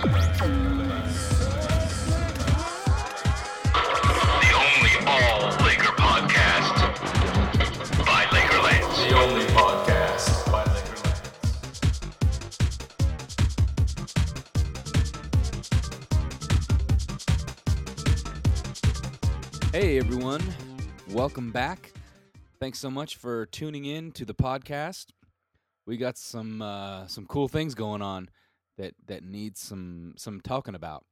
Hey everyone, welcome back. Thanks so much for tuning in to the podcast. We got some uh, some cool things going on that that need some some talking about.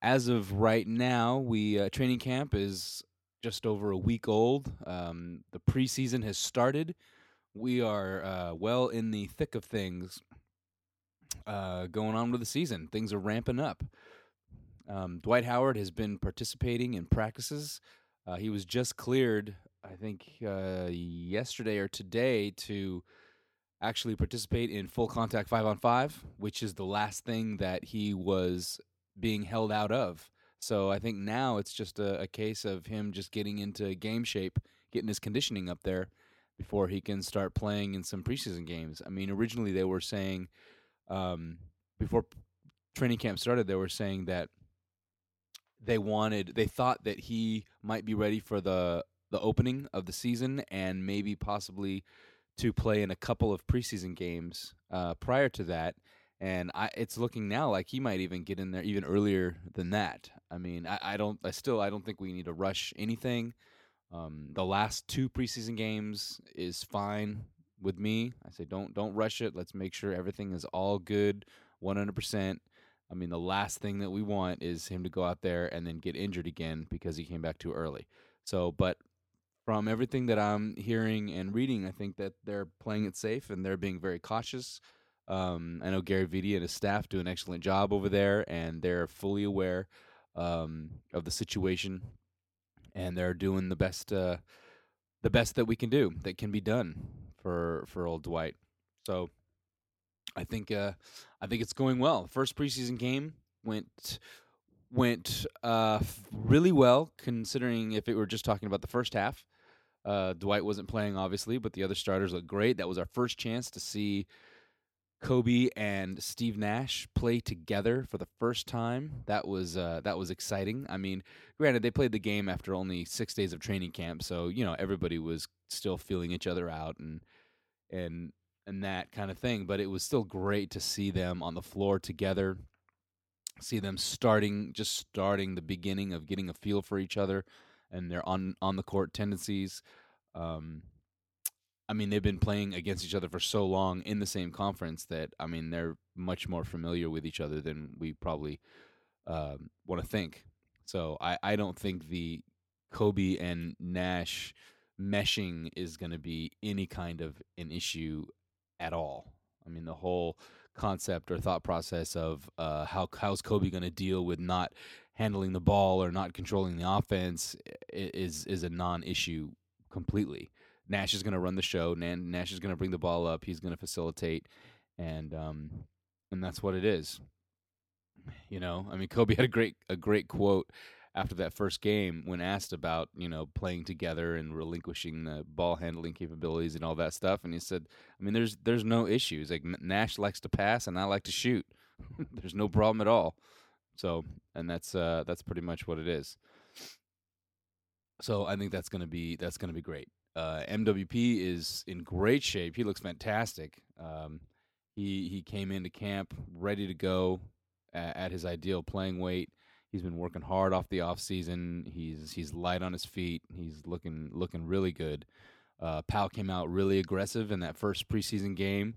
As of right now, we uh, training camp is just over a week old. Um, the preseason has started. We are uh, well in the thick of things uh, going on with the season. Things are ramping up. Um, Dwight Howard has been participating in practices. Uh, he was just cleared, I think, uh, yesterday or today to actually participate in full contact five on five, which is the last thing that he was being held out of. So I think now it's just a, a case of him just getting into game shape, getting his conditioning up there before he can start playing in some preseason games. I mean, originally they were saying, um, before training camp started, they were saying that they wanted they thought that he might be ready for the the opening of the season and maybe possibly to play in a couple of preseason games uh, prior to that and I, it's looking now like he might even get in there even earlier than that. I mean i, I don't i still i don't think we need to rush anything. Um, the last two preseason games is fine with me. I say don't don't rush it. Let's make sure everything is all good 100% I mean, the last thing that we want is him to go out there and then get injured again because he came back too early. So, but from everything that I'm hearing and reading, I think that they're playing it safe and they're being very cautious. Um, I know Gary Vitti and his staff do an excellent job over there, and they're fully aware um, of the situation, and they're doing the best, uh, the best that we can do that can be done for for old Dwight. So, I think uh, I think it's going well. First preseason game went went uh, really well, considering if it were just talking about the first half. Uh, Dwight wasn't playing, obviously, but the other starters looked great. That was our first chance to see Kobe and Steve Nash play together for the first time. That was uh, that was exciting. I mean, granted, they played the game after only six days of training camp, so you know everybody was still feeling each other out and and and that kind of thing. But it was still great to see them on the floor together, see them starting, just starting the beginning of getting a feel for each other and their on on the court tendencies. Um, I mean, they've been playing against each other for so long in the same conference that I mean they're much more familiar with each other than we probably um, want to think. So I, I don't think the Kobe and Nash meshing is going to be any kind of an issue at all. I mean, the whole concept or thought process of uh, how how's Kobe going to deal with not handling the ball or not controlling the offense is is a non-issue completely. Nash is going to run the show. Nash is going to bring the ball up. He's going to facilitate, and um, and that's what it is. You know, I mean, Kobe had a great a great quote after that first game when asked about you know playing together and relinquishing the ball handling capabilities and all that stuff, and he said, "I mean, there's there's no issues. Like Nash likes to pass, and I like to shoot. there's no problem at all." So, and that's uh, that's pretty much what it is. So I think that's gonna be that's gonna be great. Uh, MWP is in great shape. He looks fantastic. Um, he he came into camp ready to go at, at his ideal playing weight. He's been working hard off the off season. He's he's light on his feet. He's looking looking really good. Uh, Pau came out really aggressive in that first preseason game.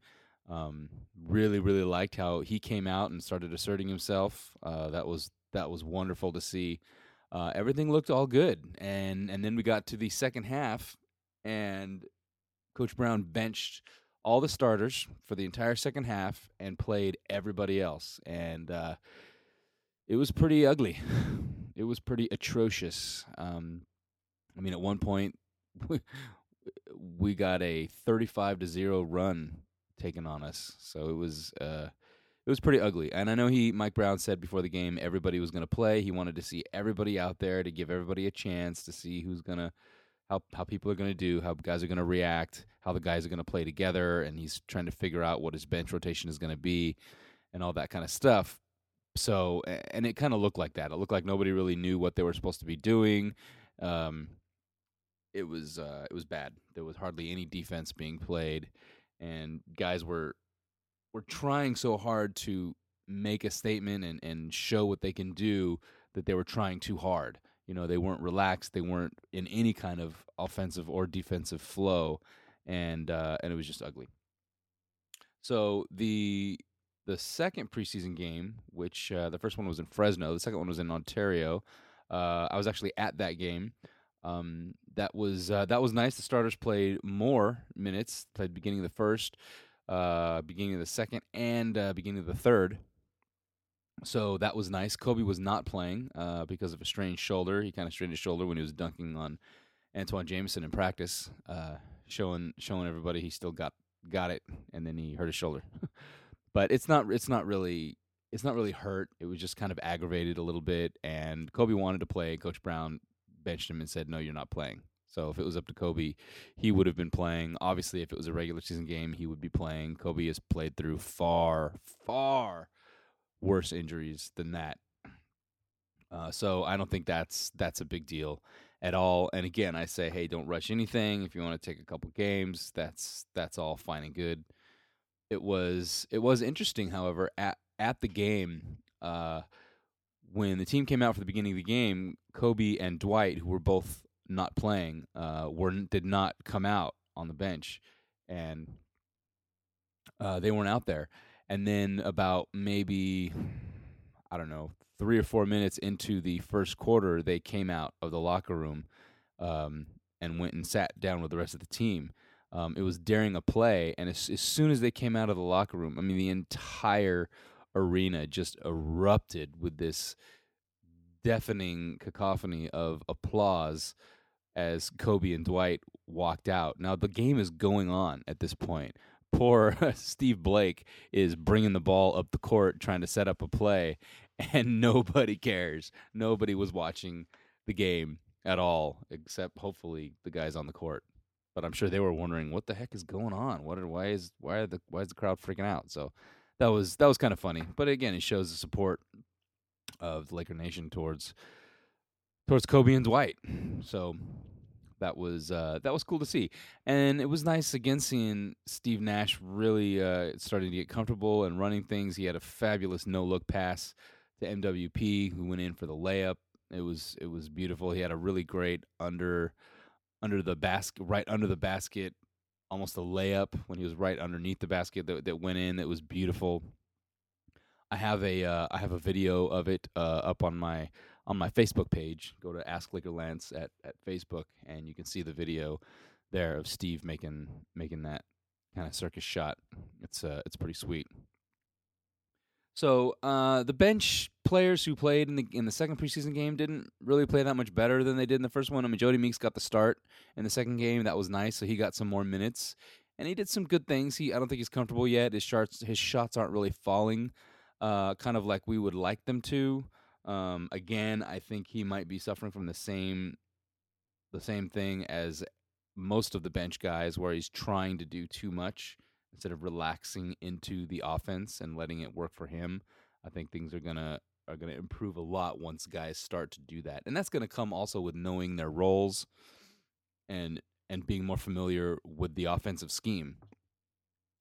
Um, really really liked how he came out and started asserting himself. Uh, that was that was wonderful to see. Uh, everything looked all good, and and then we got to the second half, and Coach Brown benched all the starters for the entire second half and played everybody else, and uh, it was pretty ugly. It was pretty atrocious. Um, I mean, at one point, we got a thirty-five to zero run taken on us, so it was uh, it was pretty ugly. And I know he, Mike Brown, said before the game everybody was going to play. He wanted to see everybody out there to give everybody a chance to see who's going to how how people are going to do, how guys are going to react, how the guys are going to play together, and he's trying to figure out what his bench rotation is going to be, and all that kind of stuff. so and it kind of looked like that. It looked like nobody really knew what they were supposed to be doing. Um, it was uh, it was bad. There was hardly any defense being played, and guys were were trying so hard to make a statement and, and show what they can do that they were trying too hard. You know, they weren't relaxed. They weren't in any kind of offensive or defensive flow, and uh, and it was just ugly. So the the second preseason game, which uh, the first one was in Fresno, the second one was in Ontario. Uh, I was actually at that game. Um, that was uh, that was nice. The starters played more minutes. Played beginning of the first, uh, beginning of the second, and uh, beginning of the third. So that was nice. Kobe was not playing uh, because of a strained shoulder. He kind of strained his shoulder when he was dunking on Antawn Jamison in practice, uh, showing showing everybody he still got got it, and then he hurt his shoulder. but it's not it's not really it's not really hurt. It was just kind of aggravated a little bit, and Kobe wanted to play. Coach Brown benched him and said, "No, you're not playing." So if it was up to Kobe, he would have been playing. Obviously, if it was a regular season game, he would be playing. Kobe has played through far, far worse injuries than that. Uh, so I don't think that's that's a big deal at all. And again, I say, hey, don't rush anything. If you want to take a couple games, that's that's all fine and good. It was it was interesting, however, at at the game, uh, when the team came out for the beginning of the game, Kobe and Dwight, who were both not playing, uh, were did not come out on the bench, and uh, they weren't out there. And then about maybe I don't know three or four minutes into the first quarter, they came out of the locker room um, and went and sat down with the rest of the team. Um, it was during a play, and as, as soon as they came out of the locker room, I mean, the entire arena just erupted with this deafening cacophony of applause as Kobe and Dwight walked out. Now the game is going on at this point. Poor Steve Blake is bringing the ball up the court trying to set up a play and nobody cares. Nobody was watching the game at all except hopefully the guys on the court. But I'm sure they were wondering what the heck is going on? What are, why is why are the why is the crowd freaking out? So that was that was kind of funny. But again, it shows the support of the Laker Nation towards towards Kobe and Dwight. So that was uh, that was cool to see, and it was nice again seeing Steve Nash really uh, starting to get comfortable and running things. He had a fabulous no look pass to MWP, who went in for the layup. It was it was beautiful. He had a really great under under the basket, right under the basket, almost a layup when he was right underneath the basket that that went in. It was beautiful. I have a uh, I have a video of it uh, up on my on my Facebook page. Go to Ask Laker Lance at, at Facebook, and you can see the video there of Steve making making that kind of circus shot. It's uh, it's pretty sweet. So uh, the bench players who played in the in the second preseason game didn't really play that much better than they did in the first one. I mean, Jodie Meeks got the start in the second game. That was nice, so he got some more minutes, and he did some good things. He I don't think he's comfortable yet. His shots his shots aren't really falling, uh, kind of like we would like them to. Um, again, I think he might be suffering from the same the same thing as most of the bench guys, where he's trying to do too much instead of relaxing into the offense and letting it work for him. I think things are gonna are gonna improve a lot once guys start to do that, and that's gonna come also with knowing their roles and and being more familiar with the offensive scheme.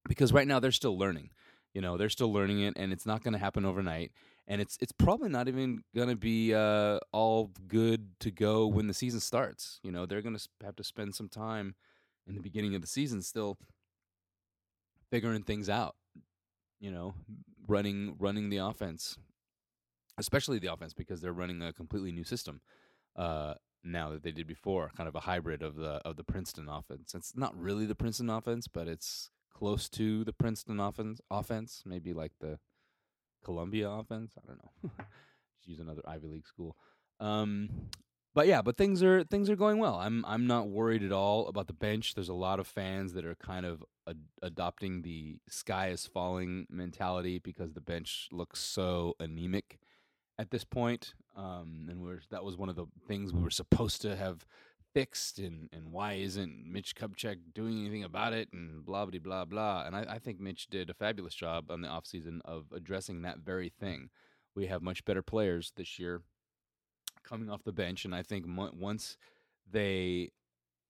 Because right now they're still learning. You know, they're still learning it, and it's not going to happen overnight. And it's it's probably not even going to be uh, all good to go when the season starts. You know, they're going to have to spend some time in the beginning of the season still figuring things out. You know, running running the offense, especially the offense, because they're running a completely new system uh, now that they did before, kind of a hybrid of the of the Princeton offense. It's not really the Princeton offense, but it's close to the Princeton offense. Offense, maybe like the Columbia offense. I don't know. Just use another Ivy League school. Um, but yeah, but things are things are going well. I'm I'm not worried at all about the bench. There's a lot of fans that are kind of ad- adopting the sky is falling mentality because the bench looks so anemic at this point. Um, and we're that was one of the things we were supposed to have fixed and, and why isn't Mitch Kupchak doing anything about it and blah blah blah blah and I, I think Mitch did a fabulous job on the offseason of addressing that very thing We have much better players this year coming off the bench, and I think once they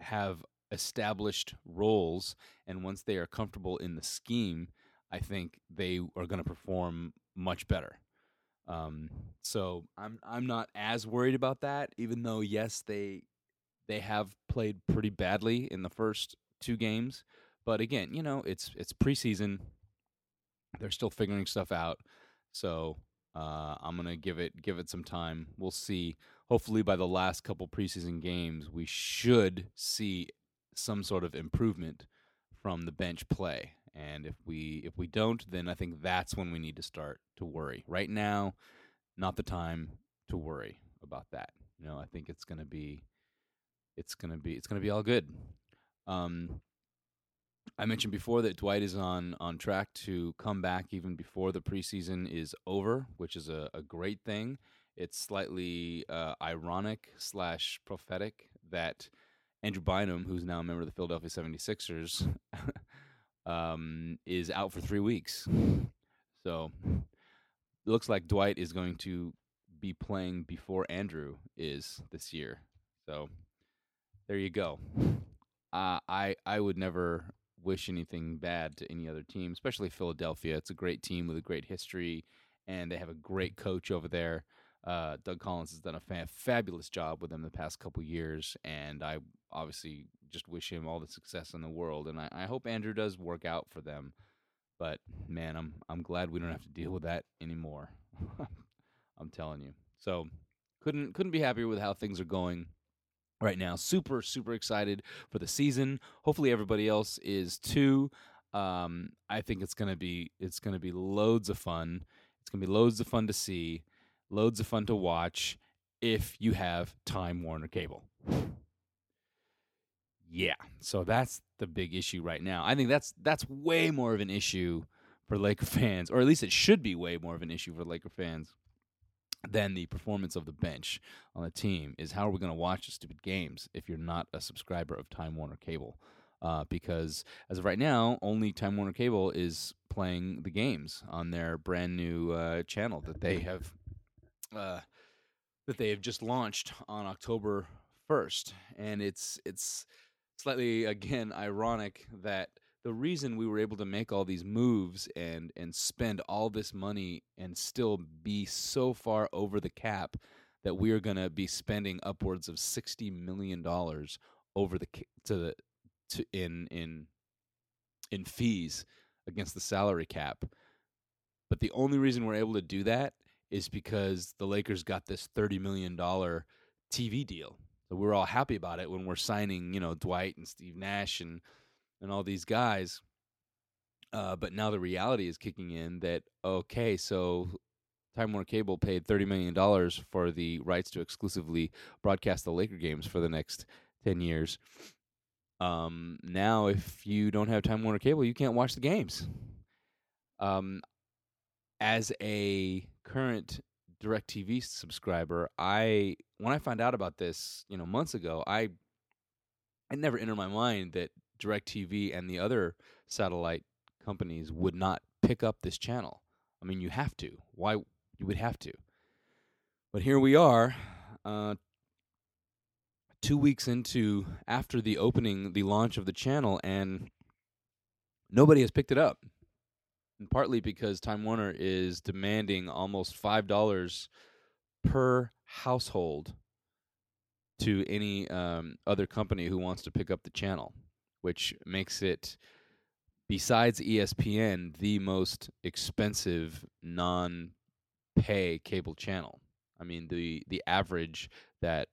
have established roles and once they are comfortable in the scheme, I think they are going to perform much better. Um, so I'm I'm not as worried about that, even though yes they they have played pretty badly in the first two games. But again, you know it's it's preseason; they're still figuring stuff out. So uh, I'm gonna give it give it some time. We'll see. Hopefully, by the last couple preseason games, we should see some sort of improvement from the bench play. And if we if we don't, then I think that's when we need to start to worry. Right now, not the time to worry about that. You know, I think it's gonna be it's gonna be it's gonna be all good. Um, I mentioned before that Dwight is on on track to come back even before the preseason is over, which is a, a great thing. It's slightly uh, ironic slash prophetic that Andrew Bynum, who's now a member of the Philadelphia 76ers, um, is out for three weeks. So it looks like Dwight is going to be playing before Andrew is this year. So there you go. Uh, I I would never wish anything bad to any other team, especially Philadelphia. It's a great team with a great history, and they have a great coach over there. Uh, Doug Collins has done a fa- fabulous job with them the past couple years, and I obviously just wish him all the success in the world. And I, I hope Andrew does work out for them. But man, I'm I'm glad we don't have to deal with that anymore. I'm telling you. So couldn't couldn't be happier with how things are going right now. Super super excited for the season. Hopefully everybody else is too. Um, I think it's gonna be it's gonna be loads of fun. It's gonna be loads of fun to see, loads of fun to watch if you have Time Warner Cable. Yeah, so that's the big issue right now. I think that's that's way more of an issue for Laker fans, or at least it should be way more of an issue for Laker fans than the performance of the bench on the team. Is how are we going to watch the stupid games if you're not a subscriber of Time Warner Cable? Uh, because as of right now, only Time Warner Cable is playing the games on their brand new uh, channel that they have uh, that they have just launched on October first, and it's it's slightly again ironic that the reason we were able to make all these moves and and spend all this money and still be so far over the cap that we are going to be spending upwards of 60 million dollars over the to the to in in in fees against the salary cap. But the only reason we're able to do that is because the Lakers got this 30 million dollar TV deal. So we're all happy about it when we're signing, you know, Dwight and Steve Nash and and all these guys. Uh, but now the reality is kicking in that okay, so Time Warner Cable paid thirty million dollars for the rights to exclusively broadcast the Laker games for the next ten years. Um, now, if you don't have Time Warner Cable, you can't watch the games. Um, as a current DirecTV subscriber, I when I found out about this, you know, months ago, I it never entered my mind that DirecTV and the other satellite companies would not pick up this channel. I mean, you have to. Why you would have to? But here we are, uh, two weeks into after the opening, the launch of the channel, and nobody has picked it up. And partly because Time Warner is demanding almost five dollars per household to any um, other company who wants to pick up the channel, which makes it, besides ESPN, the most expensive non-pay cable channel. I mean, the the average that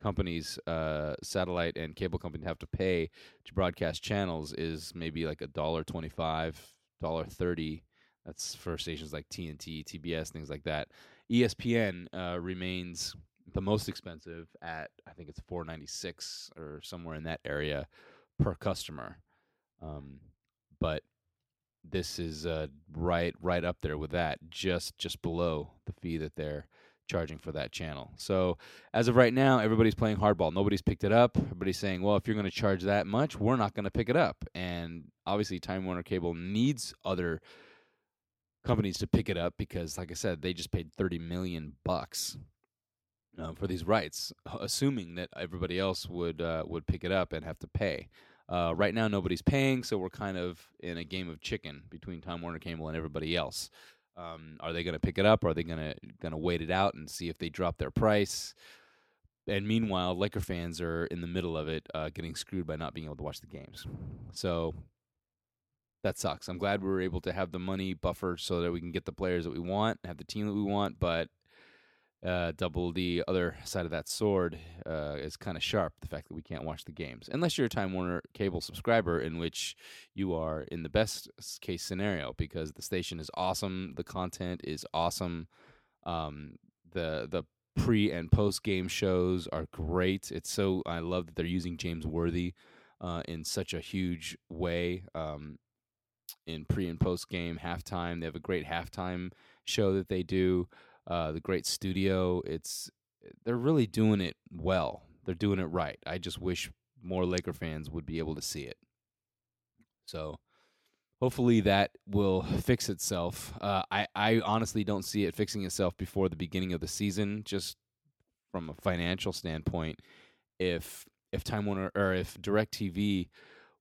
companies, uh, satellite and cable companies, have to pay to broadcast channels is maybe like a dollar twenty-five, dollar thirty. That's for stations like TNT, TBS, things like that. ESPN uh, remains the most expensive at I think it's four ninety six or somewhere in that area per customer. Um, but this is uh, right right up there with that, just just below the fee that they're charging for that channel. So as of right now, everybody's playing hardball. Nobody's picked it up. Everybody's saying, "Well, if you're going to charge that much, we're not going to pick it up." And obviously, Time Warner Cable needs other companies to pick it up because, like I said, they just paid thirty million bucks uh, for these rights, assuming that everybody else would uh, would pick it up and have to pay. Uh, right now, nobody's paying, so we're kind of in a game of chicken between Time Warner Cable and everybody else. Um, are they going to pick it up? Are they going to going to wait it out and see if they drop their price? And meanwhile, Laker fans are in the middle of it, uh, getting screwed by not being able to watch the games. So that sucks. I'm glad we were able to have the money buffer so that we can get the players that we want, have the team that we want, but uh, double the other side of that sword uh, is kind of sharp. The fact that we can't watch the games, unless you're a Time Warner cable subscriber, in which you are in the best case scenario because the station is awesome, the content is awesome, um, the the pre and post game shows are great. It's so I love that they're using James Worthy uh, in such a huge way. Um, in pre and post game halftime, they have a great halftime show that they do uh, the great studio. It's they're really doing it well. They're doing it right. I just wish more Laker fans would be able to see it. So hopefully that will fix itself. Uh, I I honestly don't see it fixing itself before the beginning of the season, just from a financial standpoint. If if Time Warner or if Directv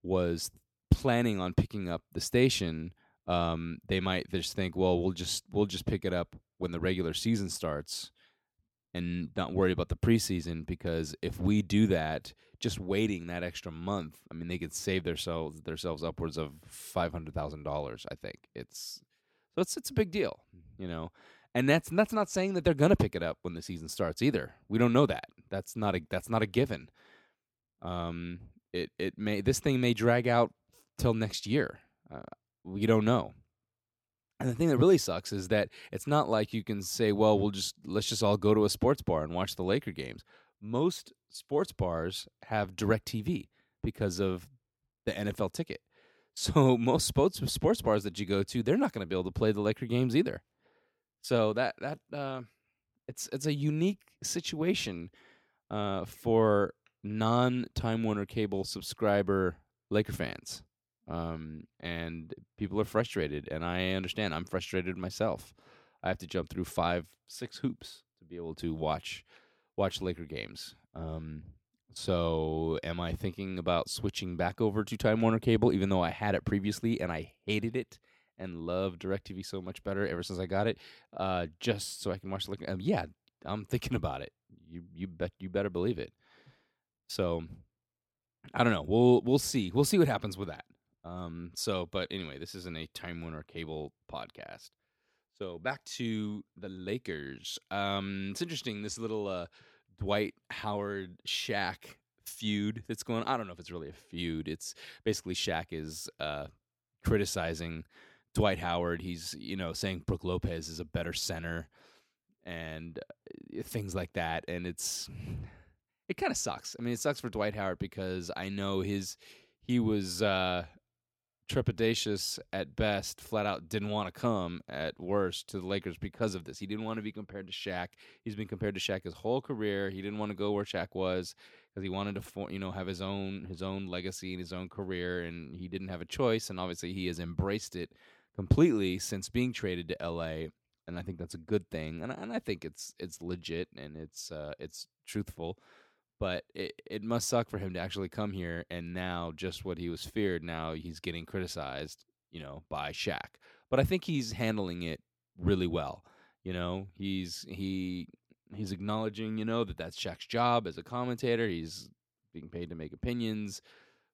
was planning on picking up the station, um, they might just think, well, we'll just we'll just pick it up when the regular season starts and not worry about the preseason because if we do that, just waiting that extra month, I mean, they could save themselves themselves upwards of five hundred thousand dollars. I think it's so it's it's a big deal, you know. And that's that's not saying that they're gonna pick it up when the season starts either. We don't know that. That's not a that's not a given. Um, it it may this thing may drag out till next year. Uh, we don't know. And the thing that really sucks is that it's not like you can say, well, we'll just let's just all go to a sports bar and watch the Laker games. Most sports bars have direct TV because of the NFL ticket. So most sports sports bars that you go to, they're not going to be able to play the Laker games either. So that that uh, it's it's a unique situation uh, for non Time Warner Cable subscriber Laker fans um, and people are frustrated, and I understand. I'm frustrated myself. I have to jump through five, six hoops to be able to watch watch Laker games. Um, so, am I thinking about switching back over to Time Warner Cable, even though I had it previously and I hated it and love DirecTV so much better ever since I got it, uh, just so I can watch the Laker? Um, yeah, I'm thinking about it. You you bet you better believe it. So, I don't know. We'll we'll see. We'll see what happens with that. Um, so, but anyway, this isn't a Time Warner Cable podcast. So back to the Lakers. Um, it's interesting this little uh, Dwight Howard Shaq feud that's going. I don't know if it's really a feud. It's basically Shaq is uh, criticizing Dwight Howard. He's you know saying Brook Lopez is a better center and uh, things like that. And it's it kind of sucks. I mean, it sucks for Dwight Howard because I know his he was uh, trepidatious at best, flat out didn't want to come at worst to the Lakers because of this. He didn't want to be compared to Shaq. He's been compared to Shaq his whole career. He didn't want to go where Shaq was because he wanted to, you know, have his own his own legacy and his own career, and he didn't have a choice. And obviously, he has embraced it completely since being traded to LA. And I think that's a good thing, and, and I think it's it's legit and it's uh, it's truthful but it, it must suck for him to actually come here and now just what he was feared now he's getting criticized you know by Shaq. But I think he's handling it really well you know? He's he he's acknowledging you know that that's Shaq's job as a commentator. He's being paid to make opinions.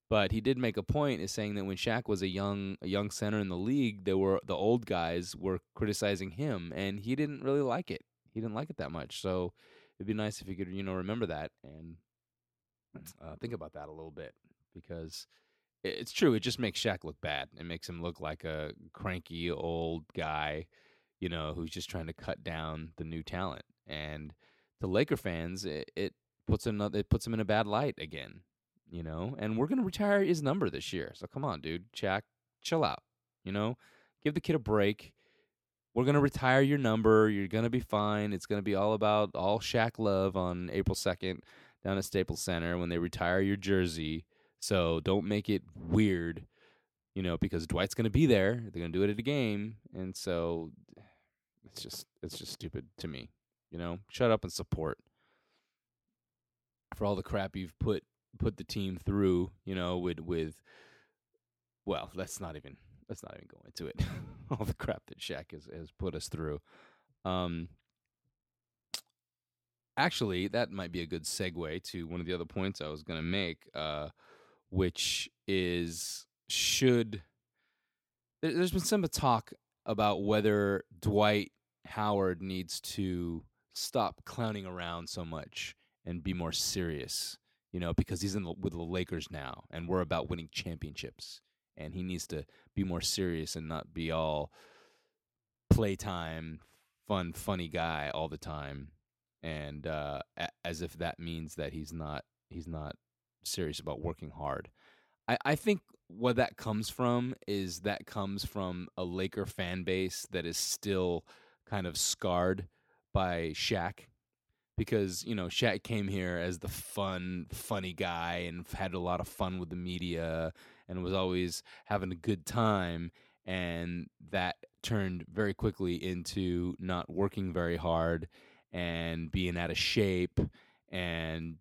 But he did make a point is saying that when Shaq was a young a young center in the league there were the old guys were criticizing him and he didn't really like it. He didn't like it that much. So it'd be nice if you could you know remember that and uh, think about that a little bit because it's true. It just makes Shaq look bad. It makes him look like a cranky old guy, you know, who's just trying to cut down the new talent. And to Laker fans, it, it puts him it puts him in a bad light again, you know. And we're gonna retire his number this year. So come on, dude, Shaq, chill out. You know, give the kid a break we're gonna retire your number. You're gonna be fine. It's gonna be all about all Shaq love on April second down at Staples Center when they retire your jersey. So don't make it weird you know, because Dwight's to be there. They're to do it at a game, and so it's just it's just stupid to me. You know, shut up and support for all the crap you've put put the team through. You know, with with well, let's not even let's not even go into it. all the crap that Shaq has has put us through. Um, actually, that might be a good segue to one of the other points I was going to make, uh, which is should there- there's been some talk about whether Dwight Howard needs to stop clowning around so much and be more serious, you know, because he's in the, with the Lakers now and we're about winning championships and he needs to be more serious and not be all playtime fun funny guy all the time and uh, a- as if that means that he's not he's not serious about working hard. I, I think what that comes from is that comes from a Laker fan base that is still kind of scarred by Shaq because you know Shaq came here as the fun, funny guy and had a lot of fun with the media and was always having a good time, and that turned very quickly into not working very hard and being out of shape and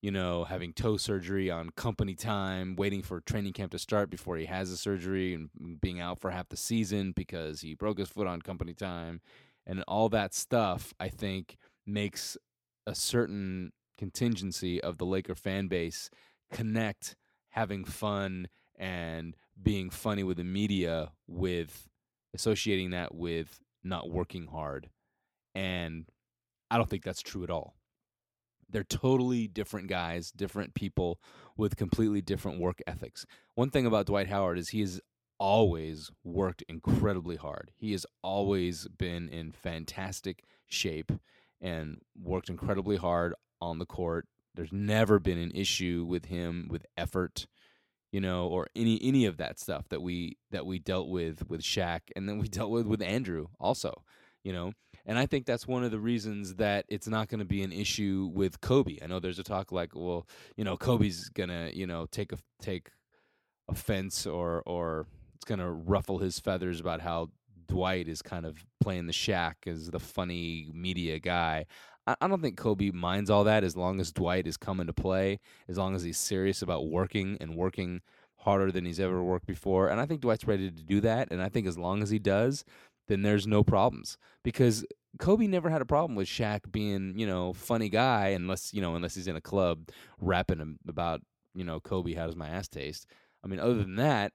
you know having toe surgery on company time waiting for training camp to start before he has the surgery and mm, being out for half the season because he broke his foot on company time and all that stuff i think makes a certain contingency of the Laker fan base connect having fun and being funny with the media with associating that with not working hard. And I don't think that's true at all. They're totally different guys, different people with completely different work ethics. One thing about Dwight Howard is he has always worked incredibly hard. He has always been in fantastic shape and worked incredibly hard on the court. There's never been an issue with him with effort, you know, or any any of that stuff that we that we dealt with with Shaq and then we dealt with with Andrew also, you know. And I think that's one of the reasons that it's not going to be an issue with Kobe. I know there's a talk like, well, you know, Kobe's to, you know, take a take offense or or it's to ruffle his feathers about how Dwight is kind of playing the Shaq as the funny media guy. I, don't think Kobe minds all that as long as Dwight is coming to play, as long as he's serious about working and working harder than he's ever worked before. And I think Dwight's ready to do that. And I think as long as he does, then there's no problems because Kobe never had a problem with Shaq being, you know, funny guy unless, you know, unless he's in a club rapping about, you know, Kobe, how does my ass taste? I mean, other than that,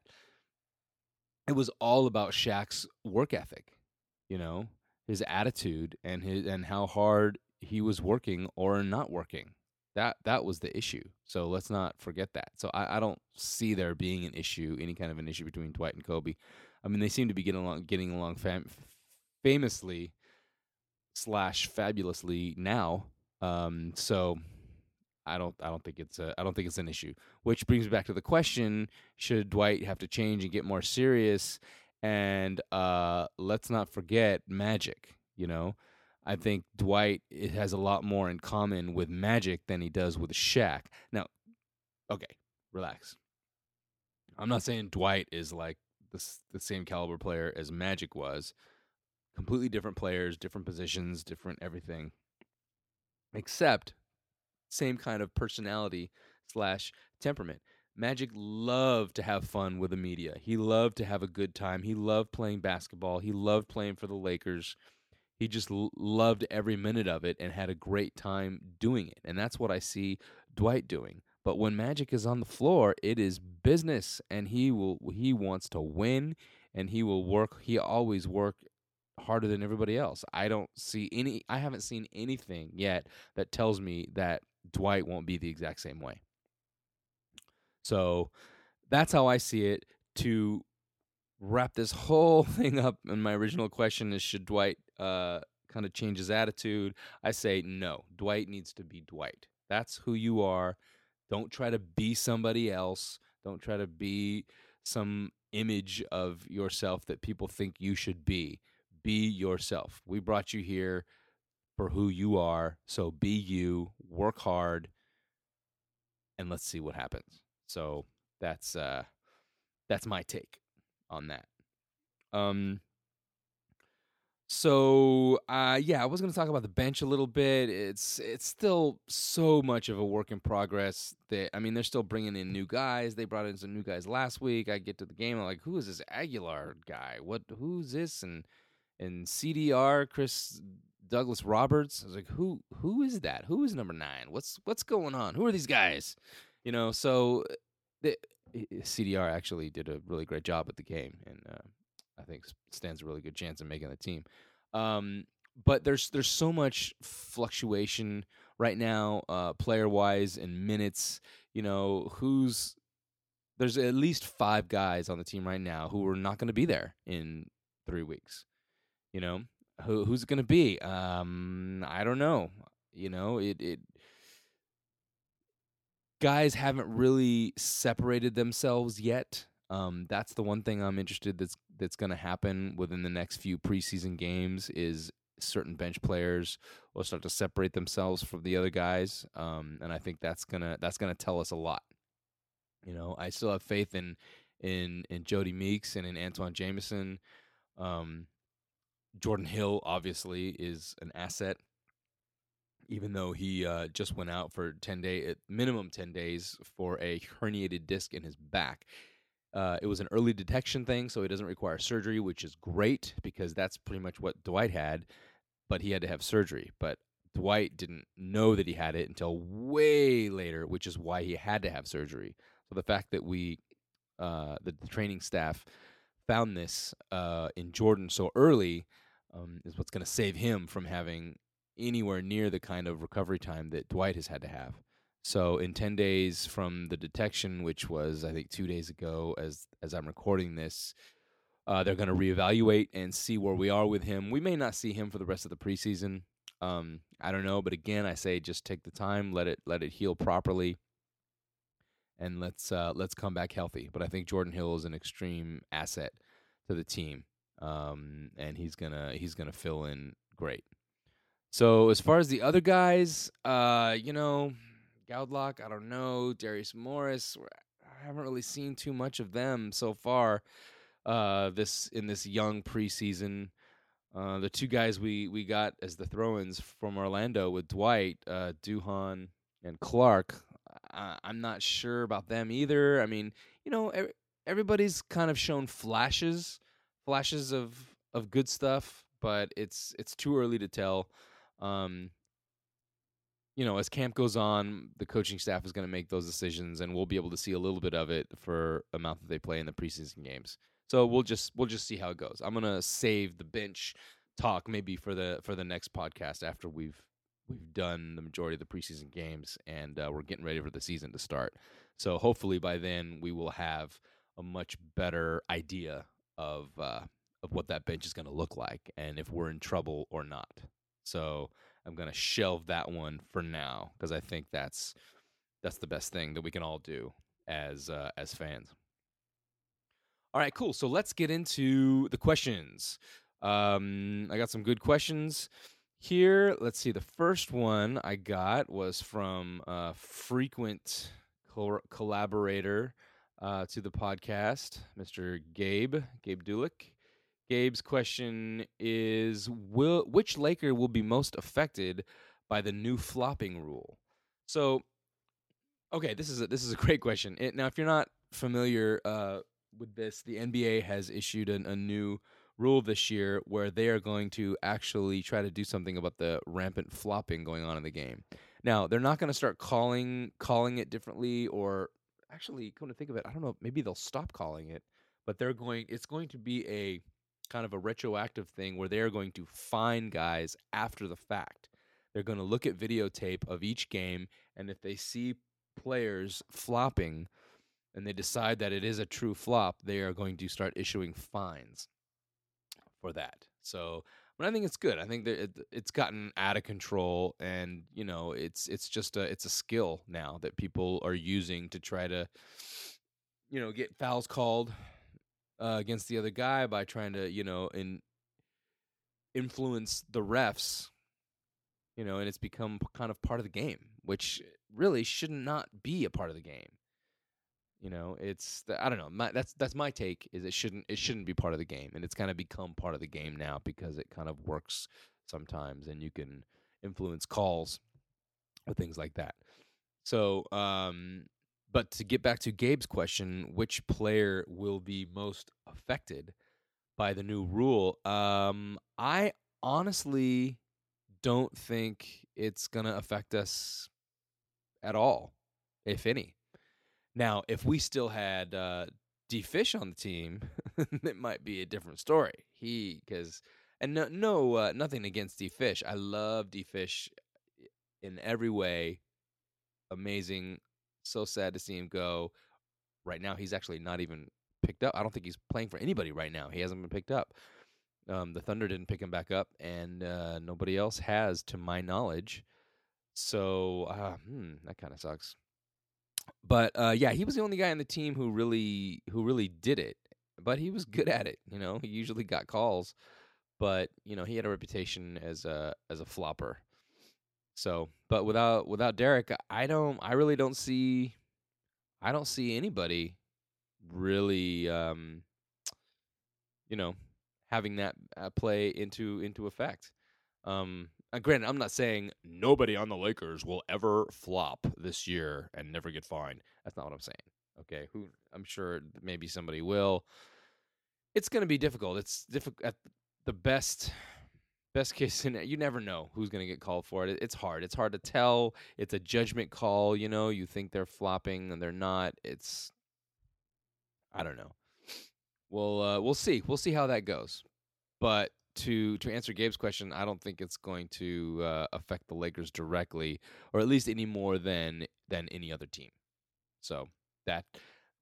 it was all about Shaq's work ethic, you know, his attitude and his and how hard he was working or not working. That that was the issue. So let's not forget that. So I, I don't see there being an issue, any kind of an issue between Dwight and Kobe. I mean, they seem to be getting along, getting along fam- famously slash fabulously now. Um, so I don't I don't think it's a I don't think it's an issue. Which brings me back to the question: Should Dwight have to change and get more serious? And uh, let's not forget Magic. You know, I think Dwight it has a lot more in common with Magic than he does with Shaq. Now, okay, relax. I'm not saying Dwight is like the the same caliber player as Magic was. Completely different players, different positions, different everything. Except same kind of personality slash temperament. Magic loved to have fun with the media. He loved to have a good time. He loved playing basketball. He loved playing for the Lakers. He just loved every minute of it and had a great time doing it. And that's what I see Dwight doing. But when Magic is on the floor, it is business and he will he wants to win and he will work he always work harder than everybody else. I don't see any I haven't seen anything yet that tells me that Dwight won't be the exact same way. So that's how I see it. To wrap this whole thing up, and my original question is should Dwight uh, kind of change his attitude? I say no. Dwight needs to be Dwight. That's who you are. Don't try to be somebody else. Don't try to be some image of yourself that people think you should be. Be yourself. We brought you here for who you are. So be you, work hard, and let's see what happens. So that's uh that's my take on that. Um. So, uh, yeah, I was going to talk about the bench a little bit. It's it's still so much of a work in progress. That I mean, they're still bringing in new guys. They brought in some new guys last week. I get to the game, I'm like, who is this Aguilar guy? What? Who's this? And and CDR Chris Douglas Roberts. I was like, who who is that? Who is number nine? What's what's going on? Who are these guys? You know, so the, CDR actually did a really great job at the game, and uh, I think stands a really good chance of making the team. Um, but there's there's so much fluctuation right now, uh, player wise and minutes. You know, who's there's at least five guys on the team right now who are not going to be there in three weeks. You know, who who's going to be? Um, I don't know. You know, it it guys haven't really separated themselves yet. Um, that's the one thing I'm interested that's that's going to happen within the next few preseason games is certain bench players will start to separate themselves from the other guys, um, and I think that's gonna that's gonna tell us a lot. You know, I still have faith in in in Jodie Meeks and in Antawn Jamison. Um, Jordan Hill obviously is an asset, even though he uh, just went out for ten day minimum ten days for a herniated disc in his back. Uh, it was an early detection thing, so he doesn't require surgery, which is great because that's pretty much what Dwight had, but he had to have surgery. But Dwight didn't know that he had it until way later, which is why he had to have surgery. So the fact that we, uh, the, the training staff, found this uh, in Jordan so early um, is what's going to save him from having anywhere near the kind of recovery time that Dwight has had to have. So in 10 days from the detection, which was I think 2 days ago as as I'm recording this, uh, they're going to reevaluate and see where we are with him. We may not see him for the rest of the preseason. Um, I don't know, but again, I say just take the time, let it let it heal properly, and let's uh, let's come back healthy. But I think Jordan Hill is an extreme asset to the team, um, and he's gonna he's gonna fill in great. So as far as the other guys, uh, you know, Goudelock, I don't know. Darius Morris, I haven't really seen too much of them so far. Uh, this in this young preseason. Uh, the two guys we we got as the throw-ins from Orlando with Dwight, uh, Duhon, and Clark. I, I'm not sure about them either. I mean, you know, everybody's kind of shown flashes, flashes of of good stuff, but it's it's too early to tell. Um, you know, as camp goes on, the coaching staff is going to make those decisions, and we'll be able to see a little bit of it for amount that they play in the preseason games. So we'll just we'll just see how it goes. I'm gonna save the bench talk maybe for the for the next podcast after we've we've done the majority of the preseason games and uh, we're getting ready for the season to start. So hopefully by then we will have a much better idea of uh, of what that bench is going to look like and if we're in trouble or not. So I'm to shelve that one for now because I think that's that's the best thing that we can all do as uh, as fans. All right, cool. So let's get into the questions. Um, I got some good questions here. Let's see. The first one I got was from a frequent col- collaborator uh, to the podcast, Mr. Gabe Gabe Dulick. Gabe's question is: Will which Laker will be most affected by the new flopping rule? So, okay, this is a, this is a great question. It, now, if you're not familiar uh, with this, the NBA has issued an, a new rule this year where they are going to actually try to do something about the rampant flopping going on in the game. Now, they're not going to start calling calling it differently, or actually, come to think of it, I don't know. Maybe they'll stop calling it, but they're going. It's going to be a kind of a retroactive thing where they're going to find guys after the fact. They're going to look at videotape of each game, and if they see players flopping and they decide that it is a true flop, they are going to start issuing fines for that. So, but I think it's good. I think that it, it's gotten out of control, and you know, it's it's just a it's a skill now that people are using to try to, you know, get fouls called uh, against the other guy by trying to you know in influence the refs you know and it's become kind of part of the game which really should not be a part of the game You know, it's the, I don't know. My, that's that's my take. Is it shouldn't it shouldn't be part of the game, and it's kind of become part of the game now because it kind of works sometimes, and you can influence calls or things like that. So, um, but to get back to Gabe's question, which player will be most affected by the new rule? Um, I honestly don't think it's gonna affect us at all, if any. Now, if we still had uh, D Fish on the team, it might be a different story. He because and no no uh, nothing against D Fish. I love D Fish in every way. Amazing. So sad to see him go. Right now, he's actually not even picked up. I don't think he's playing for anybody right now. He hasn't been picked up. Um, the Thunder didn't pick him back up, and uh, nobody else has, to my knowledge. So, uh, hmm, that kind of sucks. But uh, yeah, he was the only guy on the team who really who really did it. But he was good at it. You know, he usually got calls, but you know he had a reputation as a as a flopper. So, but without without Derek, I don't. I really don't see. I don't see anybody really, um, you know, having that uh, play into into effect. Um, uh, granted, I'm not saying nobody on the Lakers will ever flop this year and never get fined. That's not what I'm saying. Okay, who I'm sure maybe somebody will. It's going to be difficult. It's difficult at the best best case scenario. You never know who's going to get called for it. It's hard. It's hard to tell. It's a judgment call. You know, you think they're flopping and they're not. It's I don't know. We'll uh, we'll see. We'll see how that goes. But to to answer Gabe's question, I don't think it's going to uh, affect the Lakers directly, or at least any more than than any other team. So that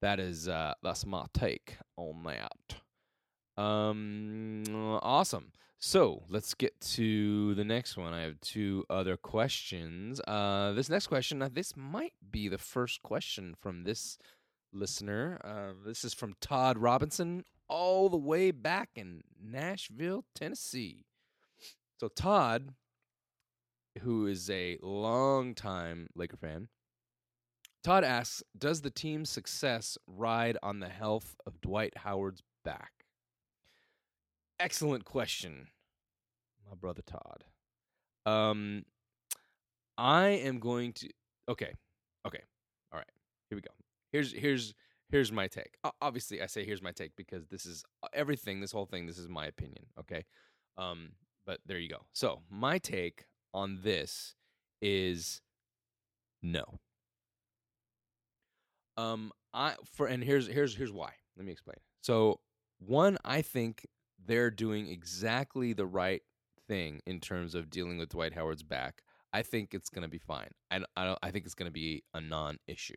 that is uh, that's my take on that. Um, awesome. So let's get to the next one. I have two other questions. Uh, this next question, uh, this might be the first question from this listener. Uh, this is from Todd Robinson, all the way back in Nashville, Tennessee. So Todd, who is a longtime Laker fan, Todd asks, "Does the team's success ride on the health of Dwight Howard's back?" Excellent question, my brother Todd. Um, I am going to. Okay, okay, all right. Here we go. Here's here's here's my take. Obviously, I say here's my take because this is uh, everything. This whole thing. This is my opinion. Okay. Um, but there you go. So my take on this is no. Um, I for and here's here's here's why. Let me explain. So one, I think they're doing exactly the right thing in terms of dealing with Dwight Howard's back. I think it's going to be fine. I I don't. I think it's going to be a non-issue.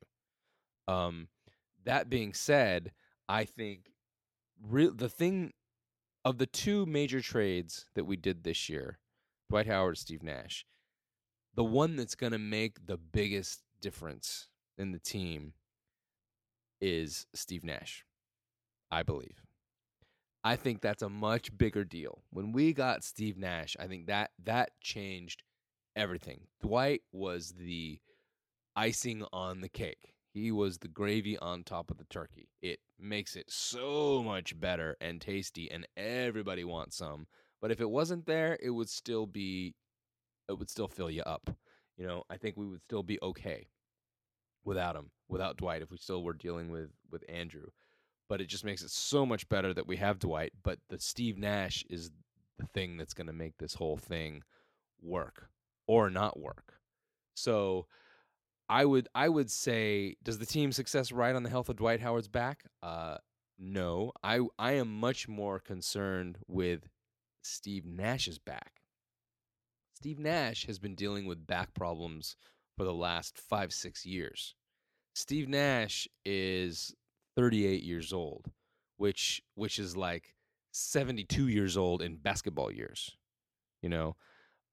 Um, that being said, I think re- the thing of the two major trades that we did this year, Dwight Howard, Steve Nash, the one that's going to make the biggest difference in the team is Steve Nash, I believe. I think that's a much bigger deal. When we got Steve Nash, I think that that changed everything. Dwight was the icing on the cake. He was the gravy on top of the turkey. It makes it so much better and tasty, and everybody wants some. But if it wasn't there, it would still be, it would still fill you up. You know, I think we would still be okay without him, without Dwight, if we still were dealing with with Andrew. But it just makes it so much better that we have Dwight. But the Steve Nash is the thing that's going to make this whole thing work or not work. So I would I would say, does the team success ride on the health of Dwight Howard's back? Uh, no. I I am much more concerned with Steve Nash's back. Steve Nash has been dealing with back problems for the last five six years. Steve Nash is 38 years old, which which is like 72 years old in basketball years. You know,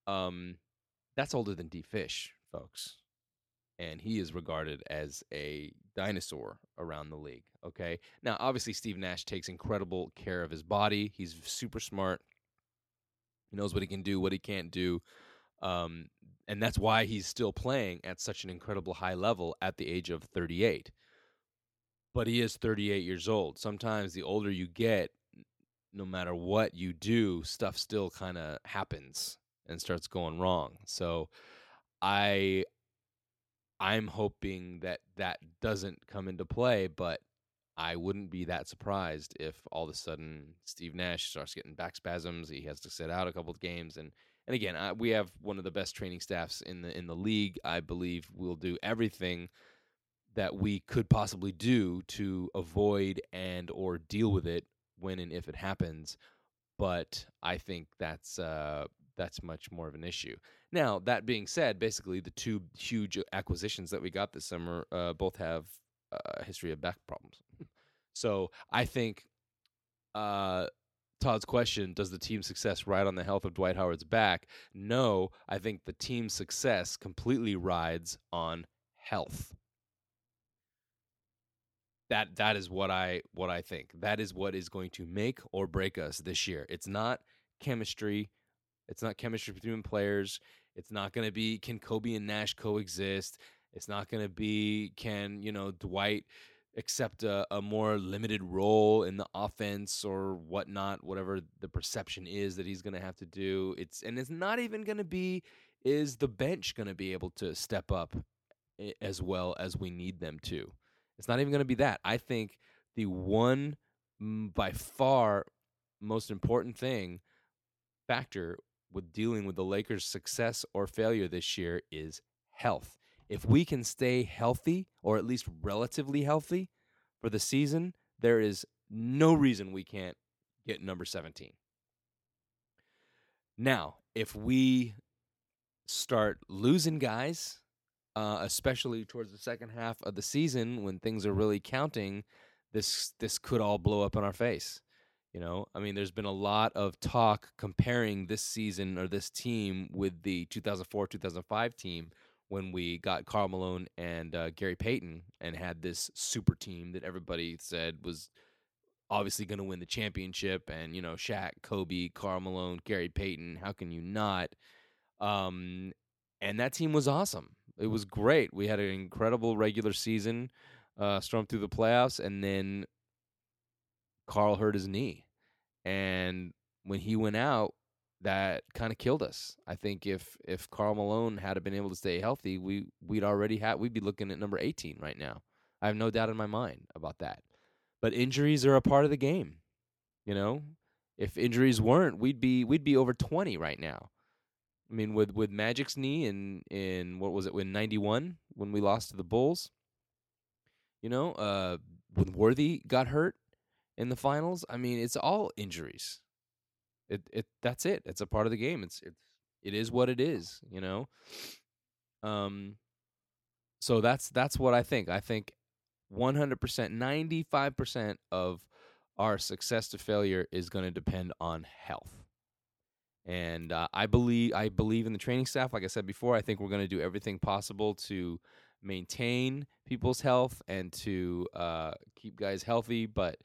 um, that's older than D Fish, folks and he is regarded as a dinosaur around the league. Okay. Now, obviously, Steve Nash takes incredible care of his body. He's super smart. He knows what he can do, what he can't do. Um, and that's why he's still playing at such an incredible high level at the age of 38. But he is 38 years old. Sometimes the older you get, no matter what you do, stuff still kind of happens and starts going wrong. So I I'm hoping that that doesn't come into play, but I wouldn't be that surprised if all of a sudden Steve Nash starts getting back spasms. He has to sit out a couple of games, and and again, I, we have one of the best training staffs in the in the league. I believe we'll do everything that we could possibly do to avoid and or deal with it when and if it happens. But I think that's uh, that's much more of an issue. Now that being said, basically the two huge acquisitions that we got this summer uh, both have a history of back problems. so I think uh, Todd's question: Does the team's success ride on the health of Dwight Howard's back? No, I think the team's success completely rides on health. That that is what I what I think. That is what is going to make or break us this year. It's not chemistry. It's not chemistry between players. It's not going to be can Kobe and Nash coexist. It's not going to be can you know Dwight accept a, a more limited role in the offense or whatnot, whatever the perception is that he's going to have to do. It's and it's not even going to be is the bench going to be able to step up eh, as well as we need them to. It's not even going to be that. I think the one mm, by far most important thing factor with dealing with the Lakers' success or failure this year is health. If we can stay healthy or at least relatively healthy for the season, there is no reason we can't get number 17. Now, if we start losing guys, uh, especially towards the second half of the season when things are really counting, this this could all blow up in our face. You know, I mean, there's been a lot of talk comparing this season or this team with the 2004 2005 team when we got Karl Malone and uh, Gary Payton and had this super team that everybody said was obviously going to win the championship. And, you know, Shaq, Kobe, Karl Malone, Gary Payton, how can you not? Um, and that team was awesome. It was great. We had an incredible regular season, uh, stormed through the playoffs, and then Karl hurt his knee. And when he went out, that kind of killed us. I think if if Karl Malone had been able to stay healthy, we we'd already had we'd be looking at number 18 right now. I have no doubt in my mind about that. But injuries are a part of the game. You know, if injuries weren't, we'd be we'd be over 20 right now. I mean, with with Magic's knee in in what was it in '91 when we lost to the Bulls. You know, uh, when Worthy got hurt in the finals. I mean, it's all injuries. It it that's it. It's a part of the game. It's it's it is what it is. You know. Um. So that's that's what I think. I think 100%, 95% of our success to failure is going to depend on health. And uh, I believe I believe in the training staff. Like I said before, I think we're going to do everything possible to maintain people's health and to uh, keep guys healthy. But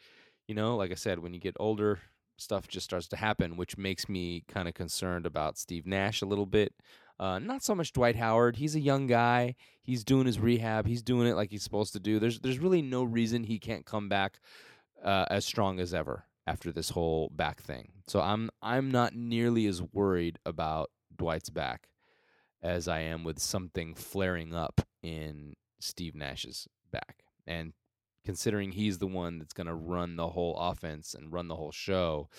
you know, like I said, when you get older, stuff just starts to happen, which makes me kind of concerned about Steve Nash a little bit. Uh, not so much Dwight Howard. He's a young guy. He's doing his rehab. He's doing it like he's supposed to do. There's there's really no reason he can't come back uh, as strong as ever after this whole back thing. So I'm I'm not nearly as worried about Dwight's back as I am with something flaring up in Steve Nash's back. And considering he's the one that's going to run the whole offense and run the whole show,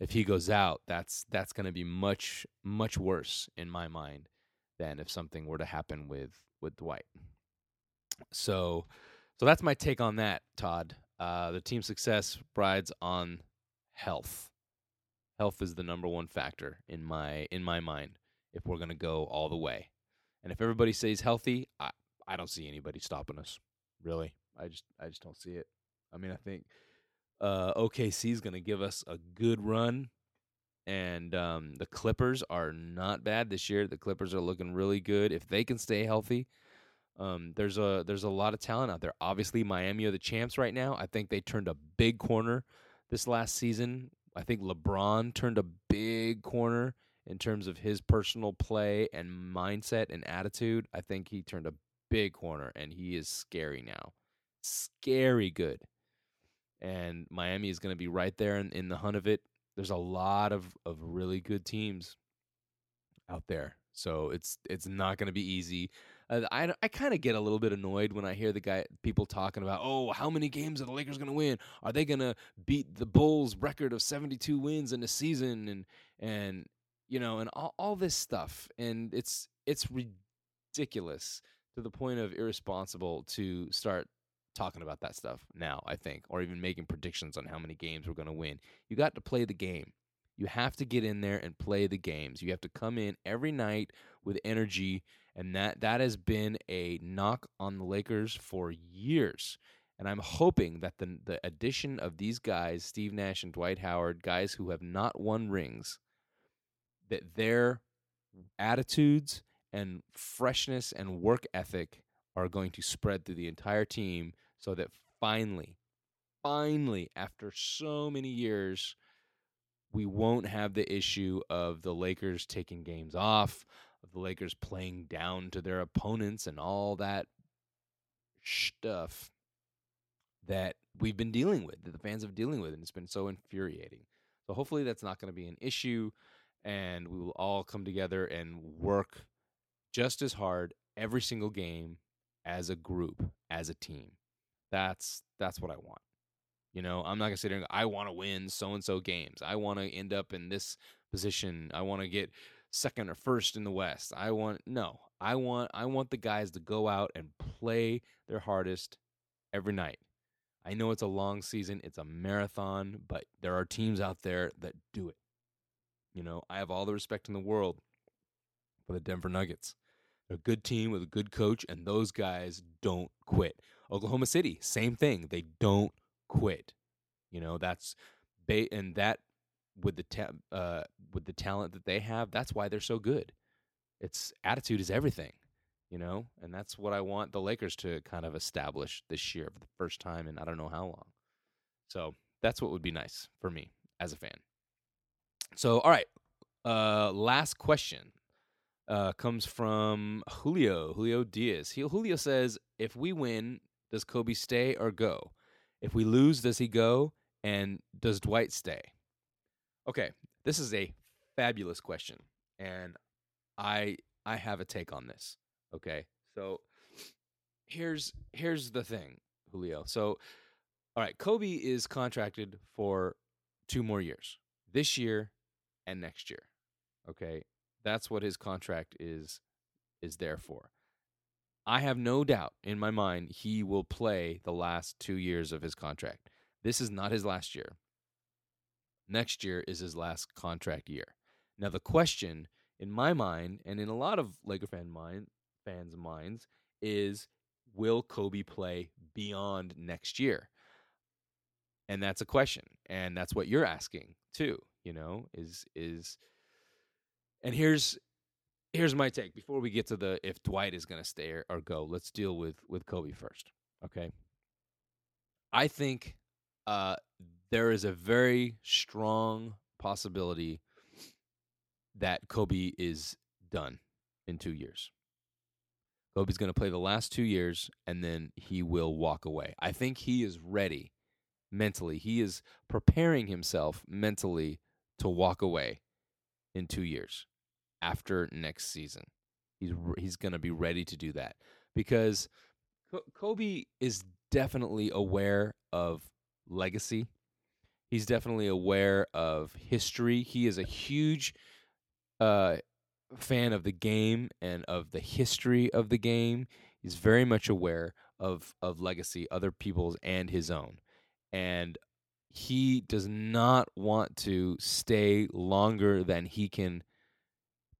if he goes out, that's that's going to be much much worse in my mind than if something were to happen with with Dwight. So so that's my take on that, Todd. Uh, the team success rides on health. Health is the number one factor in my in my mind if we're going to go all the way. And if everybody stays healthy, I I don't see anybody stopping us. Really. I just I just don't see it. I mean, I think uh OKC is going to give us a good run and um the Clippers are not bad this year. The Clippers are looking really good if they can stay healthy. Um, there's a there's a lot of talent out there. Obviously, Miami are the champs right now. I think they turned a big corner this last season. I think LeBron turned a big corner in terms of his personal play and mindset and attitude. I think he turned a big corner, and he is scary now. scary good. And Miami is going to be right there in, in the hunt of it. There's a lot of, of really good teams out there. So it's it's not going to be easy. Uh, I, I kind of get a little bit annoyed when I hear the guy people talking about, oh, how many games are the Lakers going to win? Are they going to beat the Bulls' record of 72 wins in a season? And and you know, and all, all this stuff. And it's it's ridiculous to the point of irresponsible to start talking about that stuff now, I think, or even making predictions on how many games we're going to win. You got to play the game. You have to get in there and play the games. You have to come in every night with energy, and that that has been a knock on the Lakers for years. And I'm hoping that the the addition of these guys, Steve Nash and Dwight Howard, guys who have not won rings, that their attitudes and freshness and work ethic are going to spread through the entire team so that finally, finally, after so many years, we won't have the issue of the Lakers taking games off, of the Lakers playing down to their opponents and all that stuff that we've been dealing with, that the fans have dealing with, and it's been so infuriating. So hopefully that's not going to be an issue, and we will all come together and work just as hard every single game as a group, as a team. That's that's what I want. You know, I'm not gonna sit there and go, I want to win so and so games. I want to end up in this position. I want to get second or first in the West. I want no. I want I want the guys to go out and play their hardest every night. I know it's a long season, it's a marathon, but there are teams out there that do it. You know, I have all the respect in the world for the Denver Nuggets. They're a good team with a good coach, and those guys don't quit. Oklahoma City, same thing. They don't quit. You know, that's and that with the ta- uh, with the talent that they have, that's why they're so good. It's attitude is everything, you know, and that's what I want the Lakers to kind of establish this year for the first time in I don't know how long. So that's what would be nice for me as a fan. So all right, uh, last question uh, comes from Julio Julio Diaz. He, Julio says, "If we win, does Kobe stay or go? If we lose, does he go? And does Dwight stay?" Okay, this is a fabulous question, and I I have a take on this. Okay, so here's here's the thing, Julio. So, all right, Kobe is contracted for two more years, this year and next year. Okay, that's what his contract is is there for. I have no doubt in my mind he will play the last 2 years of his contract. This is not his last year. Next year is his last contract year. Now the question in my mind and in a lot of Laker fan mind fans' minds is will Kobe play beyond next year? And that's a question. And that's what you're asking too, you know, is is and here's here's my take before we get to the if Dwight is going to stay or, or go. Let's deal with with Kobe first. Okay. I think uh, there is a very strong possibility that Kobe is done in two years. Kobe's going to play the last two years and then he will walk away. I think he is ready mentally. He is preparing himself mentally to walk away in two years after next season. He's he's going to be ready to do that because Kobe is definitely aware of legacy. He's definitely aware of history. He is a huge uh, fan of the game and of the history of the game. He's very much aware of of legacy, other people's and his own, and he does not want to stay longer than he can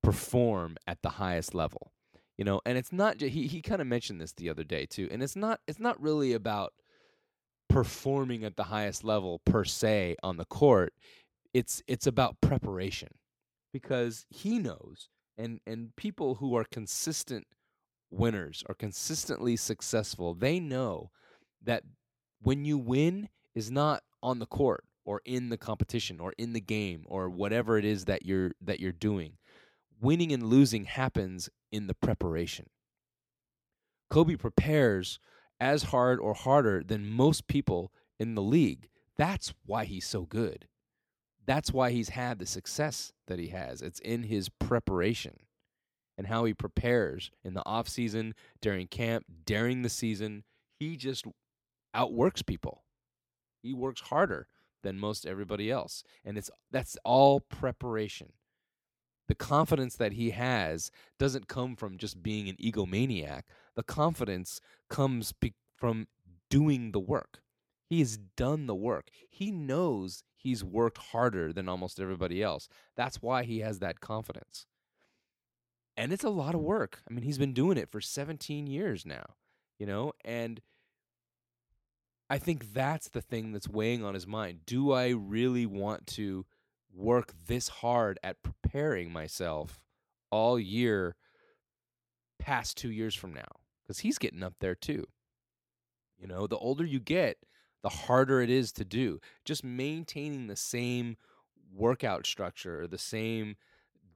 perform at the highest level you know and it's not he he kind of mentioned this the other day too and it's not it's not really about Mm-hmm. performing at the highest level per se on the court it's it's about preparation because he knows and and people who are consistent winners are consistently successful they know that when you win is not on the court or in the competition or in the game or whatever it is that you're that you're doing winning and losing happens in the preparation. Kobe prepares as hard or harder than most people in the league. That's why he's so good. That's why he's had the success that he has. It's in his preparation and how he prepares in the off season, during camp, during the season. He just outworks people. He works harder than most everybody else. And it's that's all preparation. The confidence that he has doesn't come from just being an egomaniac. The confidence comes be- from doing the work. He has done the work. He knows he's worked harder than almost everybody else. That's why he has that confidence. And it's a lot of work. I mean, he's been doing it for 17 years now, you know, and I think that's the thing that's weighing on his mind. Do I really want to work this hard at preparing myself all year past two years from now? Because he's getting up there too. You know, the older you get, the harder it is to do. Just maintaining the same workout structure, or the same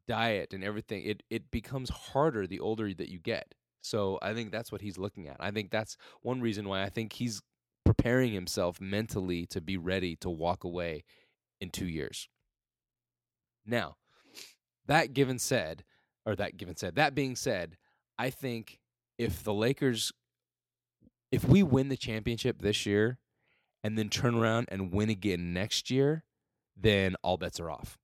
diet and everything, it it becomes harder the older that you get. So I think that's what he's looking at. I think that's one reason why I think he's preparing himself mentally to be ready to walk away in 2 years. Now, that given said, or that given said, that being said, I think if the Lakers if we win the championship this year and then turn around and win again next year, then all bets are off.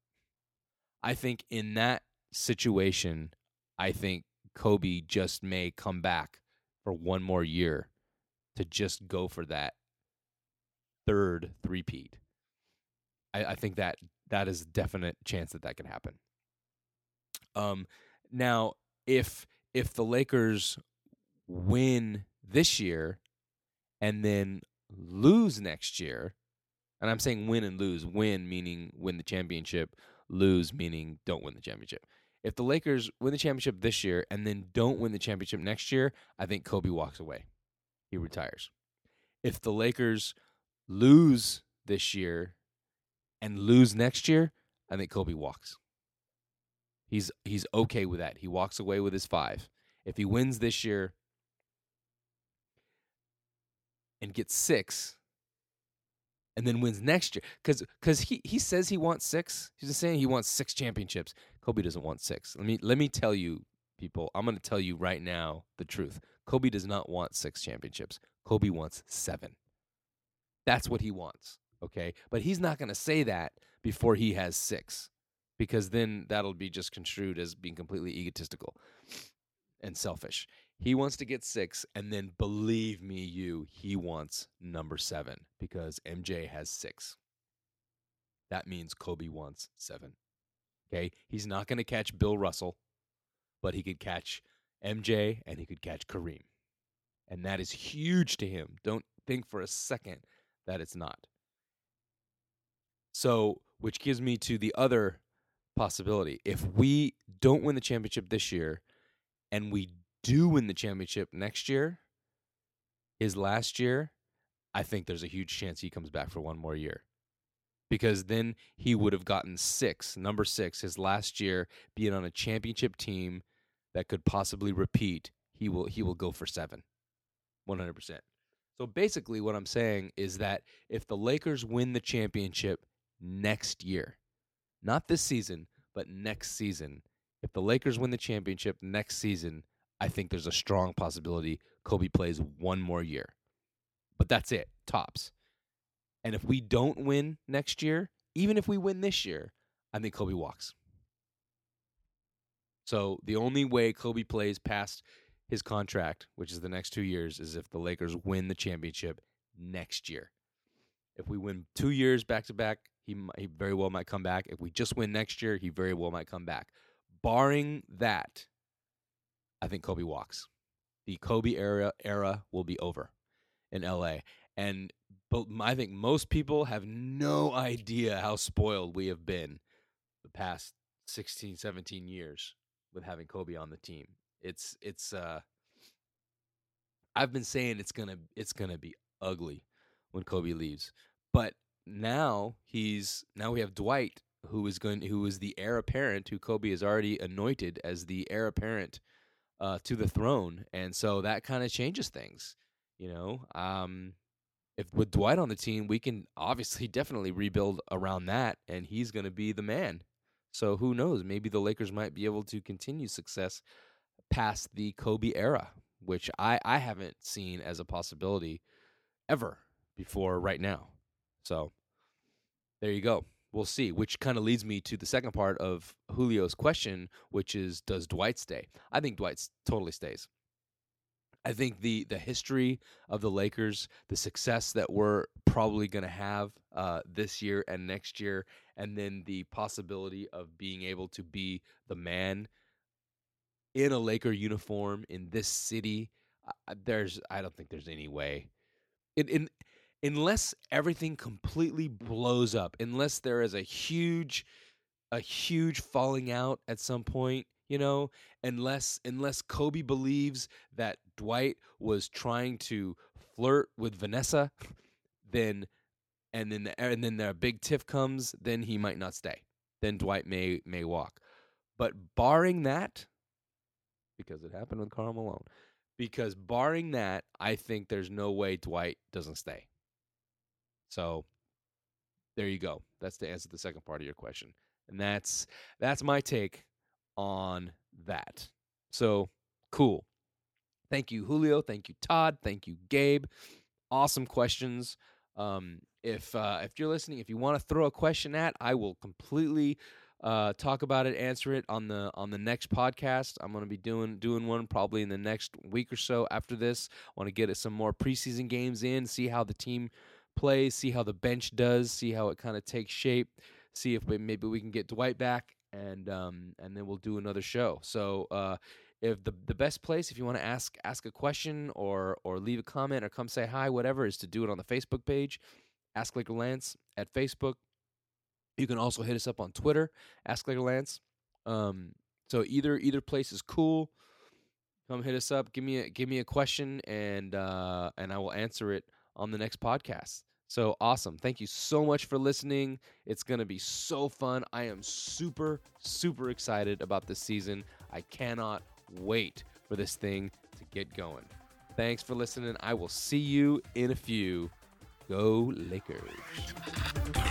I think in that situation, I think Kobe just may come back for one more year to just go for that third three-peat. I, I think that that is a definite chance that that can happen. Um, now, if if the Lakers win this year and then lose next year, and I'm saying win and lose, win meaning win the championship, lose meaning don't win the championship. If the Lakers win the championship this year and then don't win the championship next year, I think Kobe walks away. He retires. If the Lakers lose this year and lose next year, I think Kobe walks. He's he's okay with that. He walks away with his 5. If he wins this year and gets 6, and then wins next year because because he he says he wants six. He's just saying he wants six championships. Kobe doesn't want six. Let me let me tell you, people. I'm going to tell you right now the truth. Kobe does not want six championships. Kobe wants seven. That's what he wants. Okay, but he's not going to say that before he has six, because then that'll be just construed as being completely egotistical and selfish. He wants to get six, and then believe me, you, he wants number seven because MJ has six. That means Kobe wants seven. Okay, he's not going to catch Bill Russell, but he could catch MJ and he could catch Kareem, and that is huge to him. Don't think for a second that it's not. So, which gives me to the other possibility. If we don't win the championship this year, and we do win the championship next year, his last year, I think there's a huge chance he comes back for one more year. Because then he would have gotten six, number six, his last year, being on a championship team that could possibly repeat. He will he will go for seven. 100%. So basically what I'm saying is that if the Lakers win the championship next year, not this season, but next season, if the Lakers win the championship next season, I think there's a strong possibility Kobe plays one more year. But that's it, tops. And if we don't win next year, even if we win this year, I think Kobe walks. So the only way Kobe plays past his contract, which is the next two years, is if the Lakers win the championship next year. If we win two years back to back, he, he very well might come back. If we just win next year, he very well might come back. Barring that, I think Kobe walks. The Kobe era era will be over in LA. And I think most people have no idea how spoiled we have been the past 16, 17 years with having Kobe on the team. It's it's uh I've been saying it's going to it's going to be ugly when Kobe leaves. But now he's now we have Dwight who is going who is the heir apparent who Kobe has already anointed as the heir apparent uh, to the throne, and so that kind of changes things. You know, um, if with Dwight on the team, we can obviously definitely rebuild around that, and he's going to be the man. So who knows? Maybe the Lakers might be able to continue success past the Kobe era, which I I haven't seen as a possibility ever before right now. So there you go. We'll see. Which kind of leads me to the second part of Julio's question, which is does Dwight stay? I think Dwight totally stays. I think the the history of the Lakers, the success that we're probably going to have uh, this year and next year, and then the possibility of being able to be the man in a Laker uniform in this city. There's, I don't think there's any way. In, in unless everything completely blows up, unless there is a huge, a huge falling out at some point, you know, unless unless Kobe believes that Dwight was trying to flirt with Vanessa, then and then the, and then the big tiff comes, then he might not stay. Then Dwight may may walk. But barring that, because it happened with Karl Malone, because barring that, I think there's no way Dwight doesn't stay. So there you go. That's the answer to the second part of your question. And that's that's my take on that. So cool. Thank you, Julio. Thank you, Todd. Thank you, Gabe. Awesome questions. Um, if uh, if you're listening, if you want to throw a question at, I will completely uh, talk about it, answer it on the on the next podcast. I'm going to be doing doing one probably in the next week or so. After this, want to get some more preseason games in, see how the team plays, see how the bench does, see how it kind of takes shape, see if we, maybe we can get Dwight back, and um, and then we'll do another show. So uh, if the the best place if you want to ask ask a question or or leave a comment or come say hi, whatever, is to do it on the Facebook page, Ask Laker Lance at Facebook. You can also hit us up on Twitter, Ask Laker Lance. Um, so either either place is cool. Come hit us up. Give me a give me a question and uh, and I will answer it on the next podcast. So awesome. Thank you so much for listening. It's going to be so fun. I am super, super excited about this season. I cannot wait for this thing to get going. Thanks for listening. I will see you in a few. Go Lakers.